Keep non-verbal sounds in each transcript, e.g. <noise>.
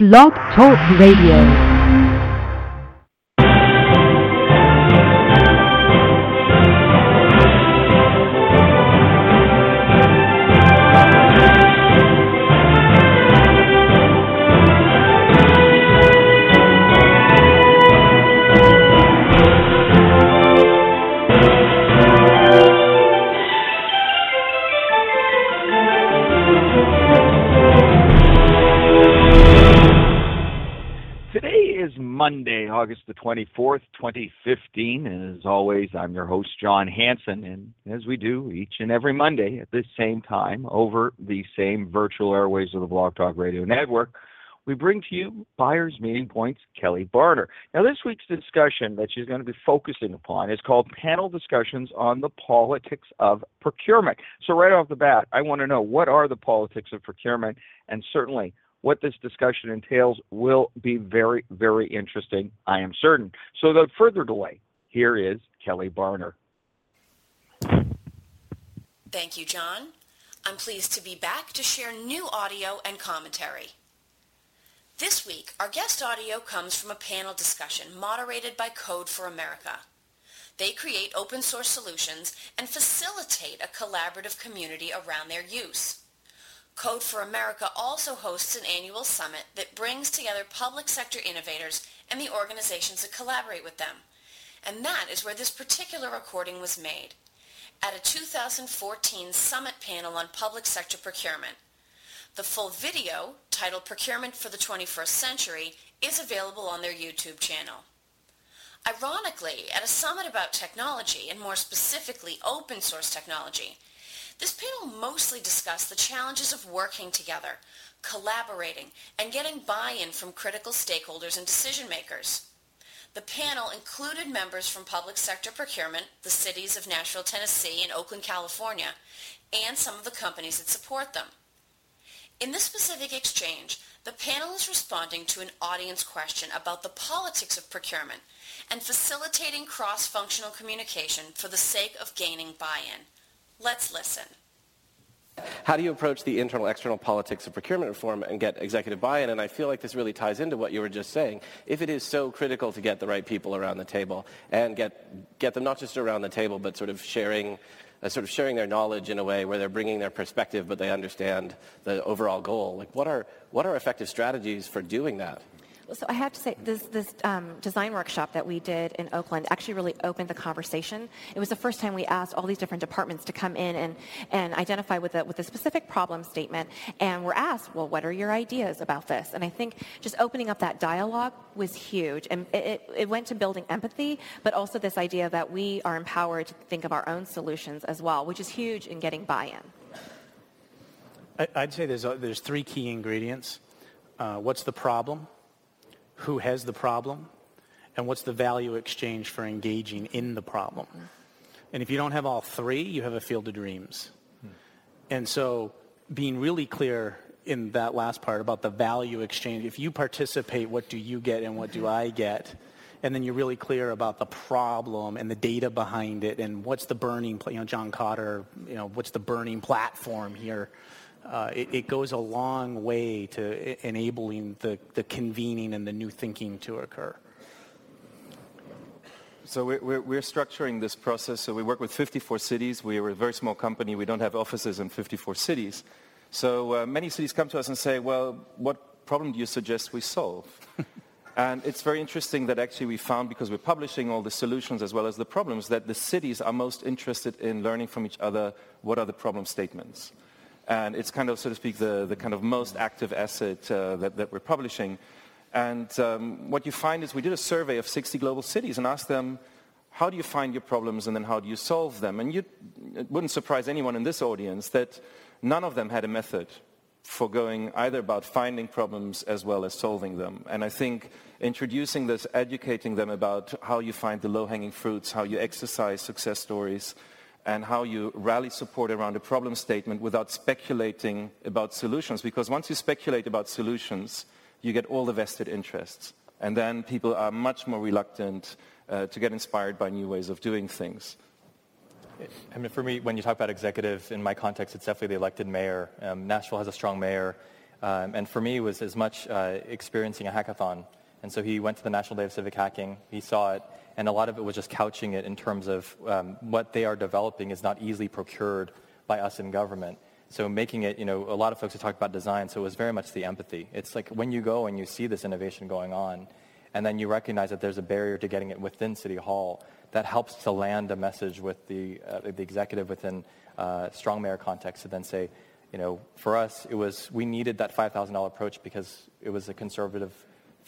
Blog Talk Radio. August the 24th, 2015. And as always, I'm your host, Jon Hansen. And as we do each and every Monday at this same time over the same virtual airways of the Blog Talk Radio Network, we bring to you Buyers Meeting Points Kelly Barner. Now, this week's discussion that she's going to be focusing upon is called Panel Discussions on the Politics of Procurement. So, right off the bat, I want to know what are the politics of procurement, and certainly what this discussion entails will be very, very interesting, I am certain. So, without further delay, here is Kelly Barner. Thank you, Jon. I'm pleased to be back to share new audio and commentary. This week, our guest audio comes from a panel discussion moderated by Code for America. They create open source solutions and facilitate a collaborative community around their use. Code for America also hosts an annual summit that brings together public sector innovators and the organizations that collaborate with them. And that is where this particular recording was made, at a 2014 summit panel on public sector procurement. The full video, titled Procurement for the 21st Century, is available on their YouTube channel. Ironically, at a summit about technology, and more specifically open source technology, this panel mostly discussed the challenges of working together, collaborating, and getting buy-in from critical stakeholders and decision makers. The panel included members from public sector procurement, the cities of Nashville, Tennessee, and Oakland, California, and some of the companies that support them. In this specific exchange, the panel is responding to an audience question about the politics of procurement and facilitating cross-functional communication for the sake of gaining buy-in. Let's listen. How do you approach the internal external politics of procurement reform and get executive buy-in? And I feel like this really ties into what you were just saying. If it is so critical to get the right people around the table and get, get them not just around the table, but sort of sharing uh, sort of sharing their knowledge in a way where they're bringing their perspective, but they understand the overall goal. Like, what are what are effective strategies for doing that? So I have to say, this, this um, design workshop that we did in Oakland actually really opened the conversation. It was the first time we asked all these different departments to come in and, and identify with a, with a specific problem statement. And we're asked, well, what are your ideas about this? And I think just opening up that dialogue was huge. And it, it went to building empathy, but also this idea that we are empowered to think of our own solutions as well, which is huge in getting buy-in. I'd say there's, a, there's three key ingredients. Uh, what's the problem? Who has the problem and what's the value exchange for engaging in the problem. And if you don't have all three, you have a field of dreams. Hmm. And so being really clear in that last part about the value exchange, if you participate, what do you get and what do I get? And then you're really clear about the problem and the data behind it and what's the burning, you know, John Kotter, you know, what's the burning platform here? Uh, it, it, goes a long way to enabling the, the convening and the new thinking to occur. So we're, we're, structuring this process. So we work with 54 cities. We are a very small company. We don't have offices in 54 cities. So uh, many cities come to us and say, well, what problem do you suggest we solve? <laughs> and it's very interesting that actually we found, because we're publishing all the solutions as well as the problems, that the cities are most interested in learning from each other what are the problem statements and it's kind of, so to speak, the, the kind of most active asset uh, that, that we're publishing. And um, what you find is we did a survey of 60 global cities and asked them, how do you find your problems and then how do you solve them? And you, it wouldn't surprise anyone in this audience that none of them had a method for going either about finding problems as well as solving them. And I think introducing this, educating them about how you find the low-hanging fruits, how you exercise success stories, and how you rally support around a problem statement without speculating about solutions. Because once you speculate about solutions, you get all the vested interests. And then people are much more reluctant uh, to get inspired by new ways of doing things. I mean, for me, when you talk about executive, in my context, it's definitely the elected mayor. Um, Nashville has a strong mayor. Um, and for me, it was as much uh, experiencing a hackathon. And so he went to the National Day of Civic Hacking. He saw it. And a lot of it was just couching it in terms of um, what they are developing is not easily procured by us in government. So making it, you know, a lot of folks have talked about design, so it was very much the empathy. It's like when you go and you see this innovation going on, and then you recognize that there's a barrier to getting it within City Hall, that helps to land a message with the, uh, the executive within uh, strong mayor context to then say, you know, for us, it was, we needed that $5,000 approach because it was a conservative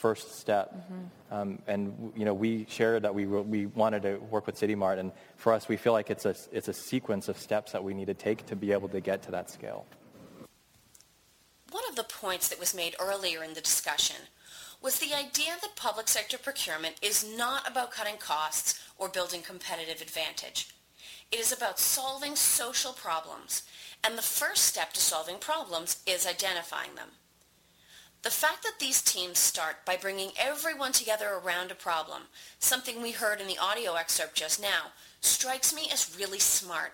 first step. Mm-hmm. Um, and, you know, we shared that we, we wanted to work with Citymart. And for us, we feel like it's a, it's a sequence of steps that we need to take to be able to get to that scale. One of the points that was made earlier in the discussion was the idea that public sector procurement is not about cutting costs or building competitive advantage. It is about solving social problems, and the first step to solving problems is identifying them. The fact that these teams start by bringing everyone together around a problem, something we heard in the audio excerpt just now, strikes me as really smart.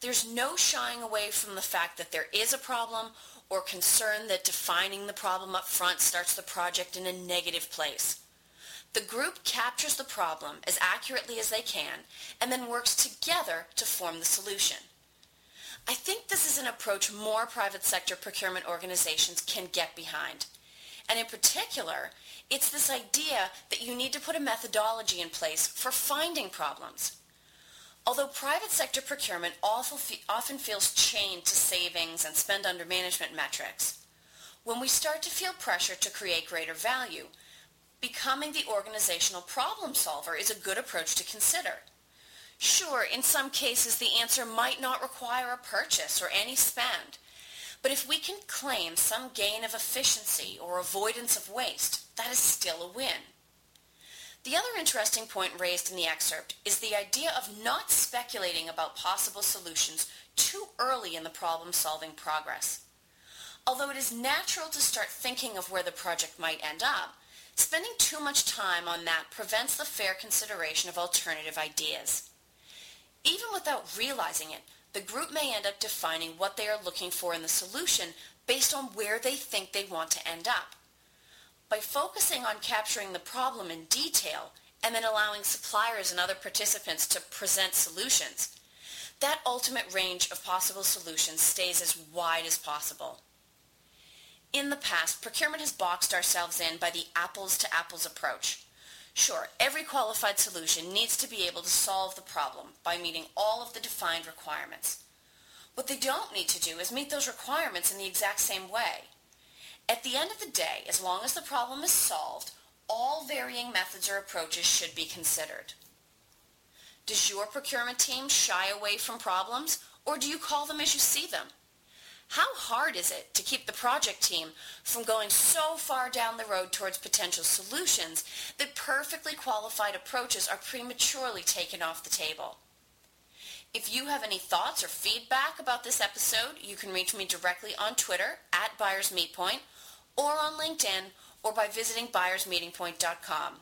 There's no shying away from the fact that there is a problem or concern that defining the problem up front starts the project in a negative place. The group captures the problem as accurately as they can and then works together to form the solution. I think this is an approach more private sector procurement organizations can get behind. And in particular, it's this idea that you need to put a methodology in place for finding problems. Although private sector procurement often feels chained to savings and spend under management metrics, when we start to feel pressure to create greater value, becoming the organizational problem solver is a good approach to consider. Sure, in some cases the answer might not require a purchase or any spend, but if we can claim some gain of efficiency or avoidance of waste, that is still a win. The other interesting point raised in the excerpt is the idea of not speculating about possible solutions too early in the problem-solving progress. Although it is natural to start thinking of where the project might end up, spending too much time on that prevents the fair consideration of alternative ideas. Even without realizing it, the group may end up defining what they are looking for in the solution based on where they think they want to end up. By focusing on capturing the problem in detail and then allowing suppliers and other participants to present solutions, that ultimate range of possible solutions stays as wide as possible. In the past, procurement has boxed ourselves in by the apples-to-apples approach. Sure, every qualified solution needs to be able to solve the problem by meeting all of the defined requirements. What they don't need to do is meet those requirements in the exact same way. At the end of the day, as long as the problem is solved, all varying methods or approaches should be considered. Does your procurement team shy away from problems, or do you call them as you see them? How hard is it to keep the project team from going so far down the road towards potential solutions that perfectly qualified approaches are prematurely taken off the table? If you have any thoughts or feedback about this episode, you can reach me directly on Twitter at Buyers Meetpoint or on LinkedIn or by visiting buyersmeetingpoint.com.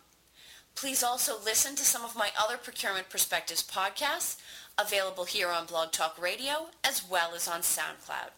Please also listen to some of my other Procurement Perspectives podcasts available here on Blog Talk Radio as well as on SoundCloud.